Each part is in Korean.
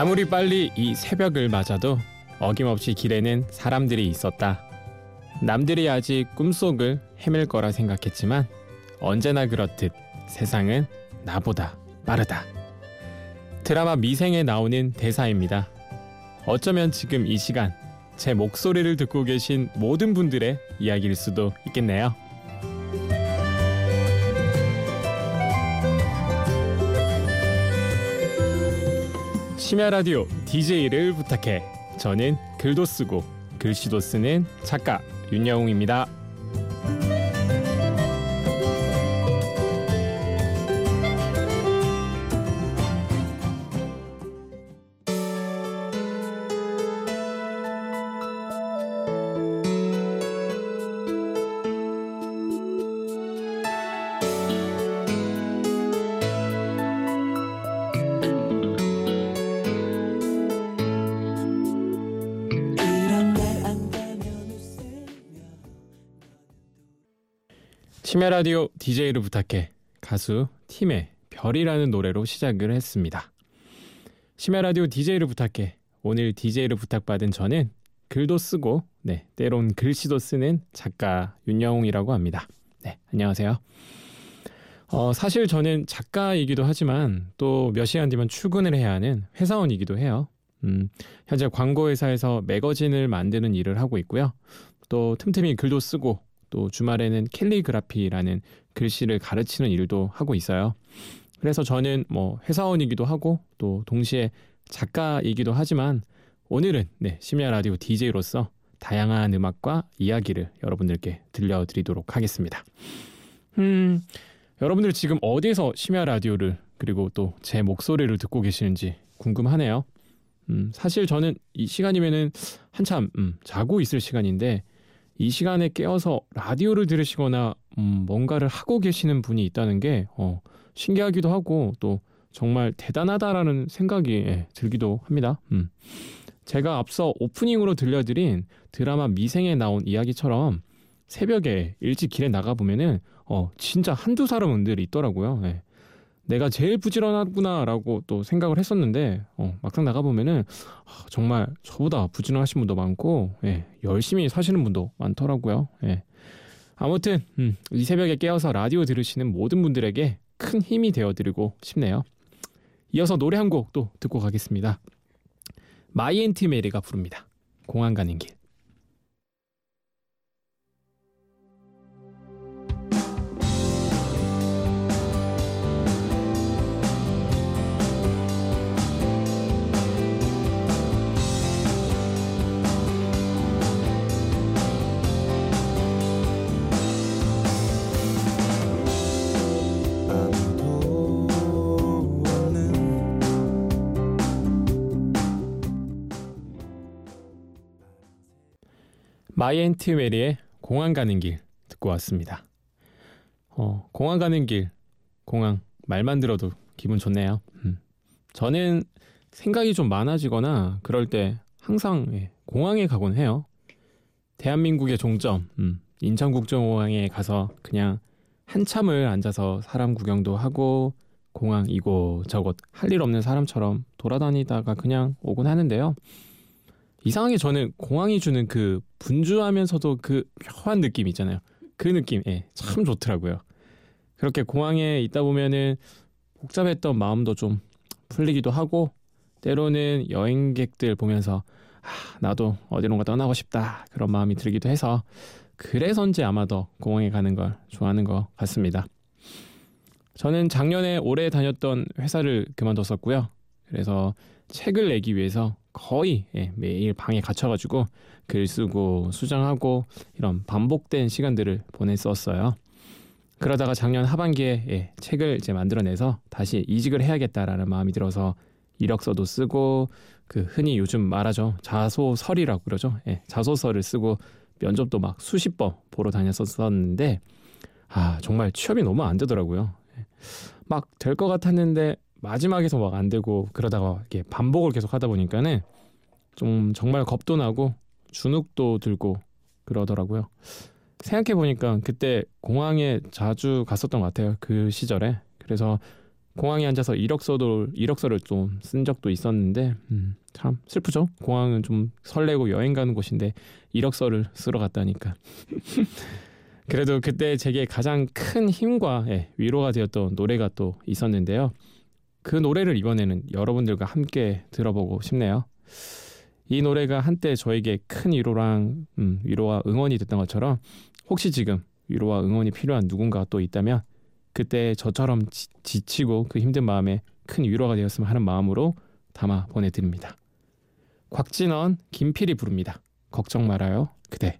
아무리 빨리 이 새벽을 맞아도 어김없이 길에는 사람들이 있었다. 남들이 아직 꿈속을 헤맬 거라 생각했지만 언제나 그렇듯 세상은 나보다 빠르다. 드라마 미생에 나오는 대사입니다. 어쩌면 지금 이 시간 제 목소리를 듣고 계신 모든 분들의 이야기일 수도 있겠네요. 심야 라디오 DJ를 부탁해. 저는 글도 쓰고 글씨도 쓰는 작가 윤여웅입니다. 심야 라디오 DJ를 부탁해 가수 팀의 별이라는 노래로 시작을 했습니다. 심야 라디오 DJ를 부탁해 오늘 DJ를 부탁받은 저는 글도 쓰고 네 때론 글씨도 쓰는 작가 윤영웅이라고 합니다. 네 안녕하세요. 어, 사실 저는 작가이기도 하지만 또 몇 시간 뒤면 출근을 해야 하는 회사원이기도 해요. 음, 현재 광고회사에서 매거진을 만드는 일을 하고 있고요. 또 틈틈이 글도 쓰고 또 주말에는 캘리그라피라는 글씨를 가르치는 일도 하고 있어요. 그래서 저는 뭐 회사원이기도 하고 또 동시에 작가이기도 하지만 오늘은 네, 심야 라디오 DJ로서 다양한 음악과 이야기를 여러분들께 들려드리도록 하겠습니다. 음, 여러분들 지금 어디서 심야 라디오를 그리고 또 제 목소리를 듣고 계시는지 궁금하네요. 음, 사실 저는 이 시간이면은 한참 음, 자고 있을 시간인데 이 시간에 깨어서 라디오를 들으시거나 음, 뭔가를 하고 계시는 분이 있다는 게 어, 신기하기도 하고 또 정말 대단하다라는 생각이 예, 들기도 합니다. 음. 제가 앞서 오프닝으로 들려드린 드라마 미생에 나온 이야기처럼 새벽에 일찍 길에 나가 보면은 어, 진짜 한두 사람들 있더라고요. 예. 내가 제일 부지런하구나라고 또 생각을 했었는데 어, 막상 나가 보면은 아, 정말 저보다 부지런하신 분도 많고 예, 열심히 사시는 분도 많더라고요. 예. 아무튼 음, 이 새벽에 깨어서 라디오 들으시는 모든 분들에게 큰 힘이 되어드리고 싶네요. 이어서 노래 한 곡 또 듣고 가겠습니다. 마이앤티 메리가 부릅니다. 공항 가는 길. My Aunt Mary의 공항 가는 길 듣고 왔습니다. 어, 공항 가는 길, 공항 말만 들어도 기분 좋네요. 음. 저는 생각이 좀 많아지거나 그럴 때 항상 예, 공항에 가곤 해요. 대한민국의 종점, 음, 인천국제공항에 가서 그냥 한참을 앉아서 사람 구경도 하고 공항 이곳 저곳 할 일 없는 사람처럼 돌아다니다가 그냥 오곤 하는데요. 이상하게 저는 공항이 주는 그 분주하면서도 그 묘한 느낌 있잖아요. 그 느낌, 예, 참 좋더라고요. 그렇게 공항에 있다 보면은 복잡했던 마음도 좀 풀리기도 하고 때로는 여행객들 보면서 아, 나도 어디론가 떠나고 싶다 그런 마음이 들기도 해서 그래서인지 아마 더 공항에 가는 걸 좋아하는 것 같습니다. 저는 작년에 오래 다녔던 회사를 그만뒀었고요. 그래서 책을 내기 위해서 거의 예, 매일 방에 갇혀가지고 글 쓰고 수정하고 이런 반복된 시간들을 보냈었어요. 그러다가 작년 하반기에 예, 책을 이제 만들어내서 다시 이직을 해야겠다라는 마음이 들어서 이력서도 쓰고 그 흔히 요즘 말하죠 자소설이라고 그러죠. 예, 자소설을 쓰고 면접도 막 수십 번 보러 다녔었는데 아 정말 취업이 너무 안 되더라고요. 예, 막될 것 같았는데 마지막에서 막 안 되고 그러다가 이렇게 반복을 계속 하다 보니까는 좀 정말 겁도 나고 주눅도 들고 그러더라고요. 생각해 보니까 그때 공항에 자주 갔었던 것 같아요. 그 시절에. 그래서 공항에 앉아서 이력서도 이력서를 좀 쓴 적도 있었는데 음, 참 슬프죠. 공항은 좀 설레고 여행 가는 곳인데 이력서를 쓰러 갔다니까. 그래도 그때 제게 가장 큰 힘과 예, 위로가 되었던 노래가 또 있었는데요. 그 노래를 이번에는 여러분들과 함께 들어보고 싶네요. 이 노래가 한때 저에게 큰 위로랑 음, 위로와 응원이 됐던 것처럼 혹시 지금 위로와 응원이 필요한 누군가가 또 있다면 그때 저처럼 지, 치고그 힘든 마음에 큰 위로가 되었으면 하는 마음으로 담아 보내드립니다. 곽진원, 김필이 부릅니다. 걱정 말아요, 그대.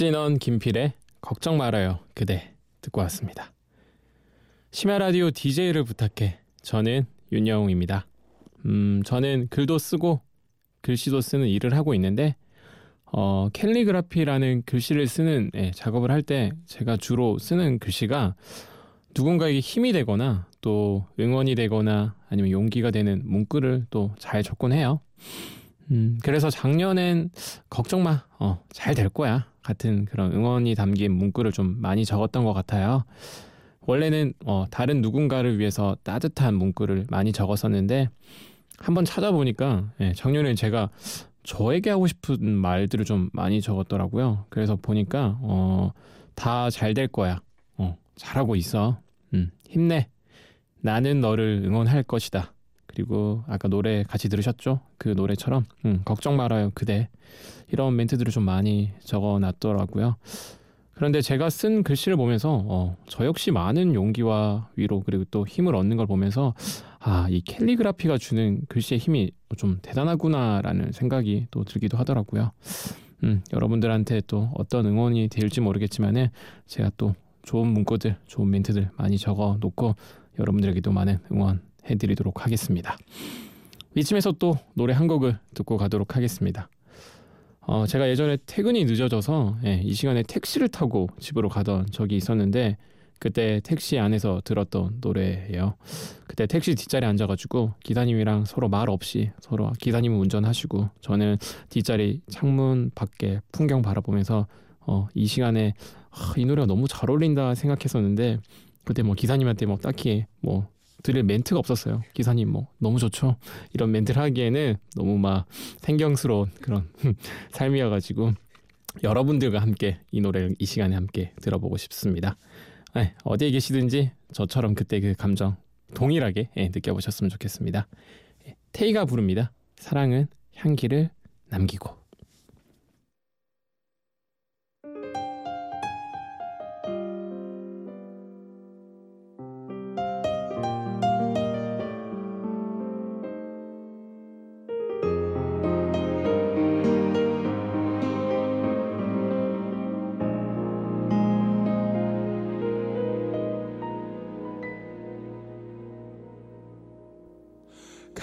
곽진원 김필의 걱정 말아요 그대 듣고 왔습니다. 심야 라디오 DJ를 부탁해. 저는 윤여웅입니다. 음, 저는 글도 쓰고 글씨도 쓰는 일을 하고 있는데 어, 캘리그라피라는 글씨를 쓰는 예, 작업을 할 때 제가 주로 쓰는 글씨가 누군가에게 힘이 되거나 또 응원이 되거나 아니면 용기가 되는 문구를 또잘 적곤 해요. 음, 그래서 작년엔 걱정 마, 어, 잘 될 거야. 같은 그런 응원이 담긴 문구를 좀 많이 적었던 것 같아요. 원래는 어, 다른 누군가를 위해서 따뜻한 문구를 많이 적었었는데 한번 찾아보니까 예, 작년에 제가 저에게 하고 싶은 말들을 좀 많이 적었더라고요. 그래서 보니까 어, 다 잘 될 거야. 어, 잘하고 있어. 음, 힘내. 나는 너를 응원할 것이다. 그리고 아까 노래 같이 들으셨죠? 그 노래처럼 음, 걱정 말아요 그대 이런 멘트들을 좀 많이 적어놨더라고요. 그런데 제가 쓴 글씨를 보면서 어, 저 역시 많은 용기와 위로 그리고 또 힘을 얻는 걸 보면서 아 이 캘리그라피가 주는 글씨의 힘이 좀 대단하구나라는 생각이 또 들기도 하더라고요. 음, 여러분들한테 또 어떤 응원이 될지 모르겠지만은 제가 또 좋은 문구들, 좋은 멘트들 많이 적어 놓고 여러분들에게도 많은 응원 해드리도록 하겠습니다. 이쯤에서 또 노래 한 곡을 듣고 가도록 하겠습니다. 어, 제가 예전에 퇴근이 늦어져서 예, 이 시간에 택시를 타고 집으로 가던 적이 있었는데 그때 택시 안에서 들었던 노래예요. 그때 택시 뒷자리에 앉아가지고 기사님이랑 서로 말 없이 서로 기사님은 운전하시고 저는 뒷자리 창문 밖에 풍경 바라보면서 어, 이 시간에 아, 이 노래가 너무 잘 어울린다 생각했었는데 그때 뭐 기사님한테 뭐 딱히 뭐 드릴 멘트가 없었어요. 기사님 뭐 너무 좋죠. 이런 멘트를 하기에는 너무 막 생경스러운 그런 삶이어가지고 여러분들과 함께 이 노래를 이 시간에 함께 들어보고 싶습니다. 네, 어디에 계시든지 저처럼 그때 그 감정 동일하게 네, 느껴보셨으면 좋겠습니다. 예, 테이가 부릅니다. 사랑은 향기를 남기고.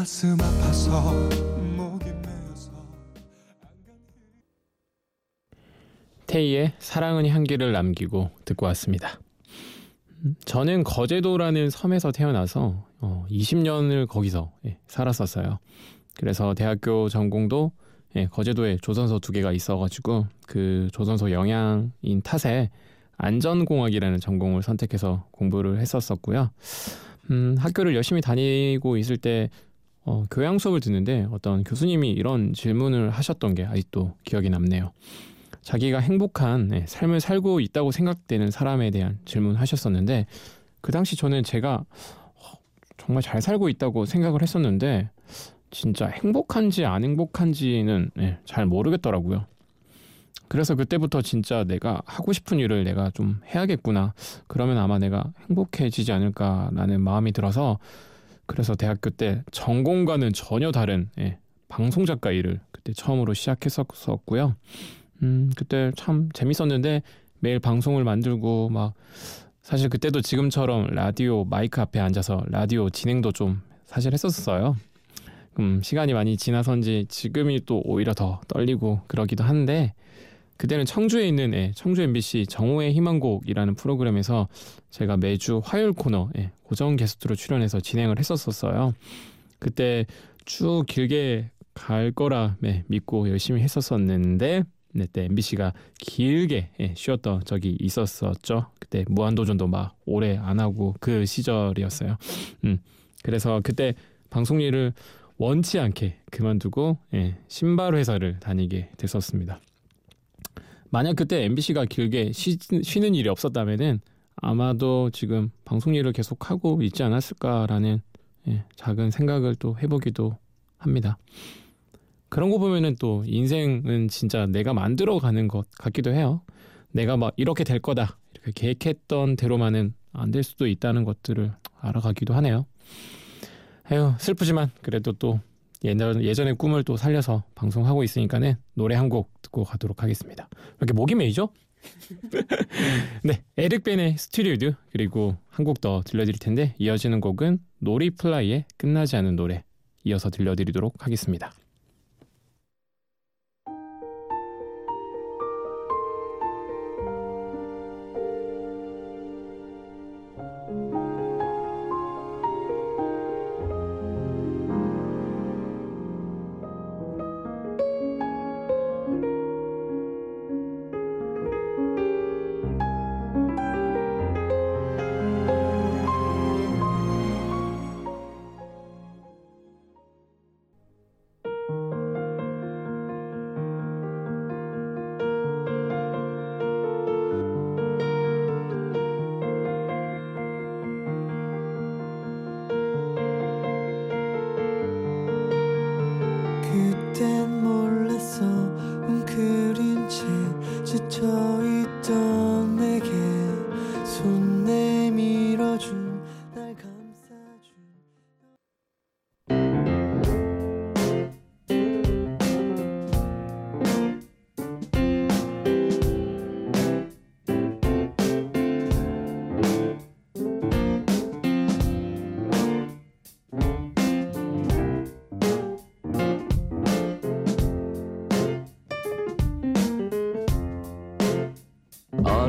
가슴 아파서 목이 메어서 테이의 사랑은 향기를 남기고 듣고 왔습니다. 음, 저는 거제도라는 섬에서 태어나서 어, 20년을 거기서 예, 살았었어요. 그래서 대학교 전공도 예, 거제도에 조선소 두 개가 있어가지고 그 조선소 영양인 탓에 안전공학이라는 전공을 선택해서 공부를 했었었고요. 음, 학교를 열심히 다니고 있을 때 어, 교양 수업을 듣는데 어떤 교수님이 이런 질문을 하셨던 게 아직도 기억이 남네요. 자기가 행복한 네, 삶을 살고 있다고 생각되는 사람에 대한 질문을 하셨었는데 그 당시 저는 제가 어, 정말 잘 살고 있다고 생각을 했었는데 진짜 행복한지 안 행복한지는 네, 잘 모르겠더라고요. 그래서 그때부터 진짜 내가 하고 싶은 일을 내가 좀 해야겠구나. 그러면 아마 내가 행복해지지 않을까라는 마음이 들어서 그래서 대학교 때 전공과는 전혀 다른 예, 방송 작가 일을 그때 처음으로 시작했었고요. 음, 그때 참 재밌었는데 매일 방송을 만들고 막 사실 그때도 지금처럼 라디오 마이크 앞에 앉아서 라디오 진행도 좀 사실 했었어요. 음, 시간이 많이 지나선지 지금이 또 오히려 더 떨리고 그러기도 한데 그때는 청주에 있는 예, 청주 MBC 정오의 희망곡이라는 프로그램에서 제가 매주 화요일 코너 예, 고정 게스트로 출연해서 진행을 했었었어요. 그때 쭉 길게 갈 거라 네, 믿고 열심히 했었었는데 네, 때 MBC가 길게 예, 쉬었던 적이 있었었죠. 그때 무한도전도 막 오래 안 하고 그 시절이었어요. 음, 그래서 그때 방송 일을 원치 않게 그만두고 예, 신발 회사를 다니게 됐었습니다. 만약 그때 MBC가 길게 쉬, 쉬는 일이 없었다면은 아마도 지금 방송 일을 계속 하고 있지 않았을까라는 예, 작은 생각을 또 해보기도 합니다. 그런 거 보면은 또 인생은 진짜 내가 만들어 가는 것 같기도 해요. 내가 막 이렇게 될 거다 이렇게 계획했던 대로만은 안 될 수도 있다는 것들을 알아가기도 하네요. 에휴 슬프지만 그래도 또 예전, 예전의 꿈을 또 살려서 방송하고 있으니까는 노래 한 곡 듣고 가도록 하겠습니다. 이렇게 목이 메이죠? 네, 에릭 베네의 Still With You 그리고 한 곡 더 들려드릴 텐데 이어지는 곡은 No Reply의 끝나지 않은 노래 이어서 들려드리도록 하겠습니다.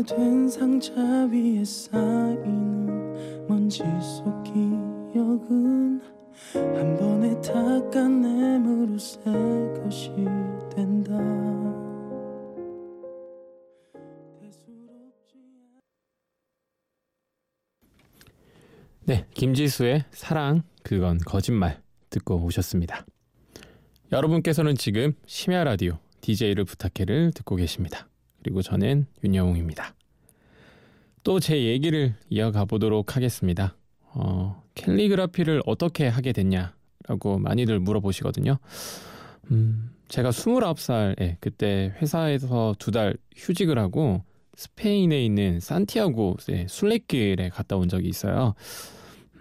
오래된 상자 위에 쌓이는 먼지 속 기억은 한 번에 닦아내므로 새 것이 된다 네, 김지수의 사랑 그건 거짓말 듣고 오셨습니다. 여러분께서는 지금 심야 라디오 DJ를 부탁해를 듣고 계십니다. 그리고 저는 윤여웅입니다. 또 제 얘기를 이어가 보도록 하겠습니다. 어, 캘리그라피를 어떻게 하게 됐냐라고 많이들 물어보시거든요. 음, 제가 29살에 그때 회사에서 두 달 휴직을 하고 스페인에 있는 산티아고의 순례길에 갔다 온 적이 있어요.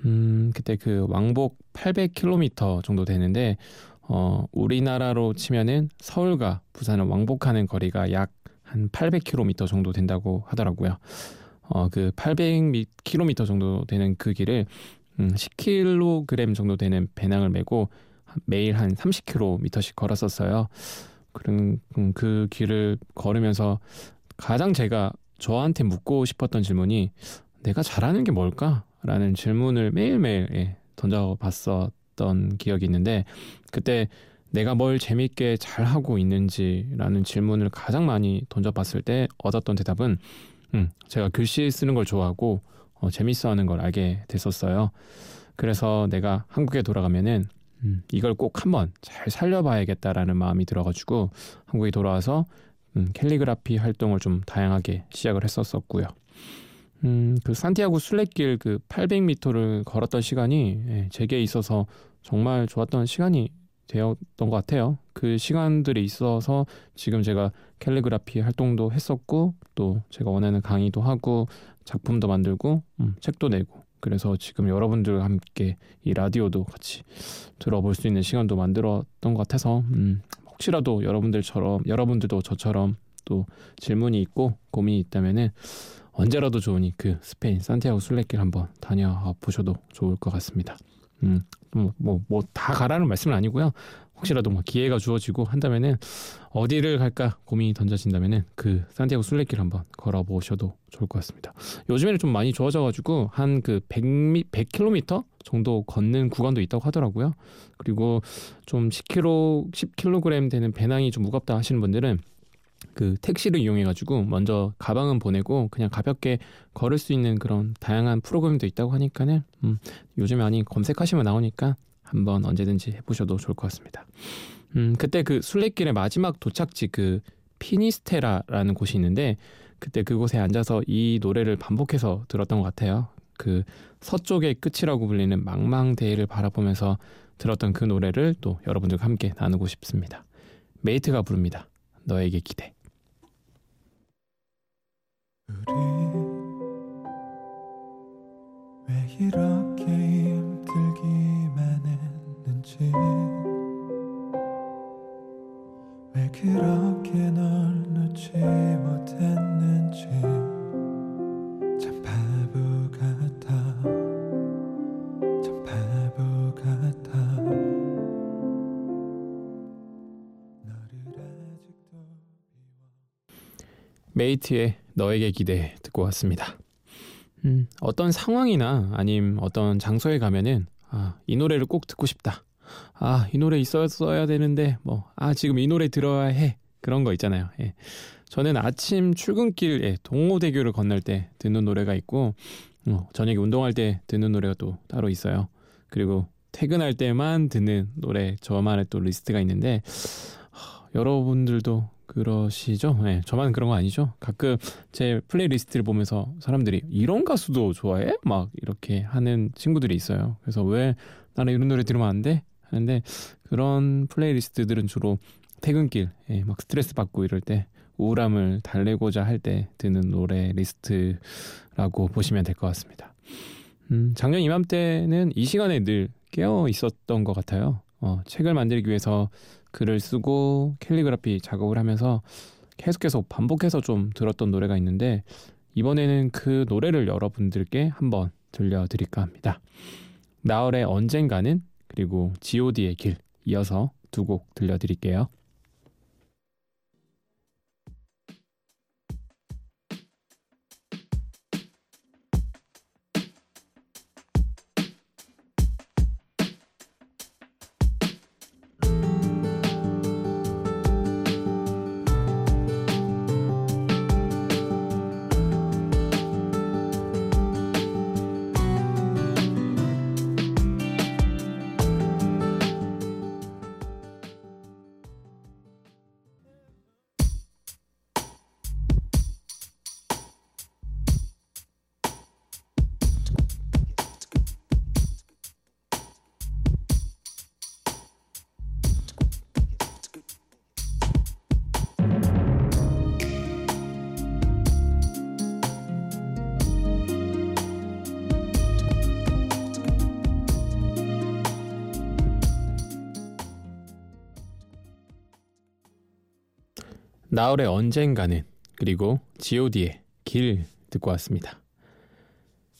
음, 그때 그 왕복 800km 정도 되는데, 어, 우리나라로 치면은 서울과 부산을 왕복하는 거리가 약 한 800km 정도 된다고 하더라고요. 어, 그 800km 정도 되는 그 길을 음, 10kg 정도 되는 배낭을 메고 매일 한 30km씩 걸었었어요. 그런 음, 그 길을 걸으면서 가장 제가 저한테 묻고 싶었던 질문이 내가 잘하는 게 뭘까?라는 질문을 매일매일 예, 던져봤었던 기억이 있는데 그때 내가 뭘 재밌게 잘 하고 있는지라는 질문을 가장 많이 던져봤을 때 얻었던 대답은 음, 제가 글씨 쓰는 걸 좋아하고 어, 재밌어하는 걸 알게 됐었어요. 그래서 내가 한국에 돌아가면은 음, 이걸 꼭 한번 잘 살려봐야겠다라는 마음이 들어가지고 한국에 돌아와서 음, 캘리그라피 활동을 좀 다양하게 시작을 했었었고요. 음, 그 산티아고 순례길 그 800m를 걸었던 시간이 예, 제게 있어서 정말 좋았던 시간이 되었던 것 같아요. 그 시간들이 있어서 지금 제가 캘리그라피 활동도 했었고 또 제가 원하는 강의도 하고 작품도 만들고 음, 책도 내고 그래서 지금 여러분들과 함께 이 라디오도 같이 들어볼 수 있는 시간도 만들었던 것 같아서 음, 혹시라도 여러분들처럼 여러분들도 저처럼 또 질문이 있고 고민이 있다면은 언제라도 좋으니 그 스페인 산티아고 순례길 한번 다녀 보셔도 좋을 것 같습니다. 음, 뭐, 뭐, 뭐, 다 가라는 말씀은 아니고요. 혹시라도 뭐 기회가 주어지고 한다면은 어디를 갈까 고민이 던져진다면은 그 산티아고 순례길 한번 걸어보셔도 좋을 것 같습니다. 요즘에는 좀 많이 좋아져가지고 한 그 100미, 100km 정도 걷는 구간도 있다고 하더라고요. 그리고 좀 10kg, 10kg 되는 배낭이 좀 무겁다 하시는 분들은 그 택시를 이용해가지고 먼저 가방은 보내고 그냥 가볍게 걸을 수 있는 그런 다양한 프로그램도 있다고 하니까는 음, 요즘에 많이 검색하시면 나오니까 한번 언제든지 해보셔도 좋을 것 같습니다. 음, 그때 그 순례길의 마지막 도착지 그 피니스테라라는 곳이 있는데 그때 그곳에 앉아서 이 노래를 반복해서 들었던 것 같아요. 그 서쪽의 끝이라고 불리는 망망대해를 바라보면서 들었던 그 노래를 또 여러분들과 함께 나누고 싶습니다. 메이트가 부릅니다. 너에게 기대. 우리 왜 이렇 메이트의 너에게 기대 듣고 왔습니다. 음, 어떤 상황이나 아님 어떤 장소에 가면은 아, 이 노래를 꼭 듣고 싶다. 아, 이 노래 있었어야 되는데 뭐 아, 지금 이 노래 들어야 해. 그런 거 있잖아요. 예. 저는 아침 출근길에 동호대교를 건널 때 듣는 노래가 있고 어, 저녁에 운동할 때 듣는 노래가 또 따로 있어요. 그리고 퇴근할 때만 듣는 노래 저만의 또 리스트가 있는데 어, 여러분들도 그러시죠? 네, 저만 그런 거 아니죠? 가끔 제 playlist를 보면서 사람들이 이런 가수도 좋아해? 막 이렇게 하는 친구들이 있어요. 그래서 왜 나는 이런 노래 들으면 안 돼? 하는데 그런 playlist들은 주로 퇴근길 예, 막 스트레스 받고 이럴 때 우울함을 달래고자 할 때 듣는 노래 리스트라고 보시면 될 것 같습니다. 음, 작년 이맘때는 이 시간에 늘 깨어 있었던 것 같아요. 어, 책을 만들기 위해서 글을 쓰고 캘리그라피 작업을 하면서 계속해서 반복해서 좀 들었던 노래가 있는데 이번에는 그 노래를 여러분들께 한번 들려드릴까 합니다. 나얼의 언젠가는 그리고 G.O.D의 길 이어서 두 곡 들려드릴게요. 나얼의 언젠가는 그리고 G.O.D의 길 듣고 왔습니다.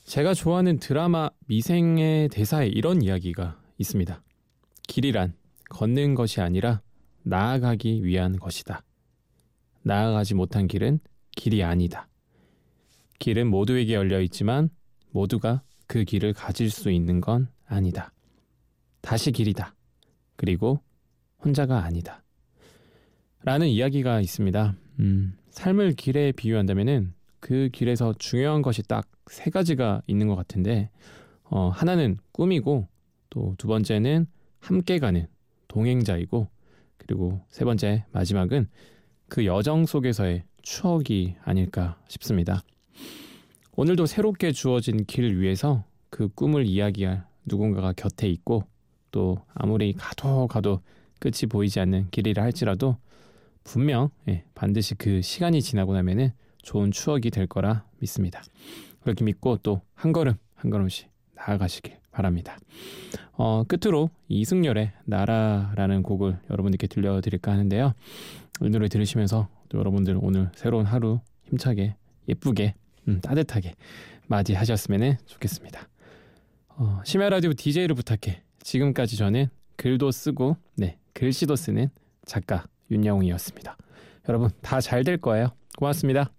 제가 좋아하는 드라마 미생의 대사에 이런 이야기가 있습니다. 길이란 걷는 것이 아니라 나아가기 위한 것이다. 나아가지 못한 길은 길이 아니다. 길은 모두에게 열려 있지만 모두가 그 길을 가질 수 있는 건 아니다. 다시 길이다. 그리고 혼자가 아니다. 라는 이야기가 있습니다. 음, 삶을 길에 비유한다면은 그 길에서 중요한 것이 딱 세 가지가 있는 것 같은데 어, 하나는 꿈이고 또 두 번째는 함께 가는 동행자이고 그리고 세 번째 마지막은 그 여정 속에서의 추억이 아닐까 싶습니다. 오늘도 새롭게 주어진 길 위에서 그 꿈을 이야기할 누군가가 곁에 있고 또 아무리 가도 가도 끝이 보이지 않는 길이라 할지라도 분명 예, 반드시 그 시간이 지나고 나면은 좋은 추억이 될 거라 믿습니다. 그렇게 믿고 또 한 걸음 한 걸음씩 나아가시길 바랍니다. 어, 끝으로 이승열의 나라라는 곡을 여러분들께 들려드릴까 하는데요. 이 노래 들으시면서 여러분들 오늘 새로운 하루 힘차게 예쁘게 음, 따뜻하게 맞이하셨으면 좋겠습니다. 어, 심야 라디오 DJ를 부탁해. 지금까지 저는 글도 쓰고 네 글씨도 쓰는 작가 윤영웅이었습니다. 여러분 다 잘 될 거예요. 고맙습니다.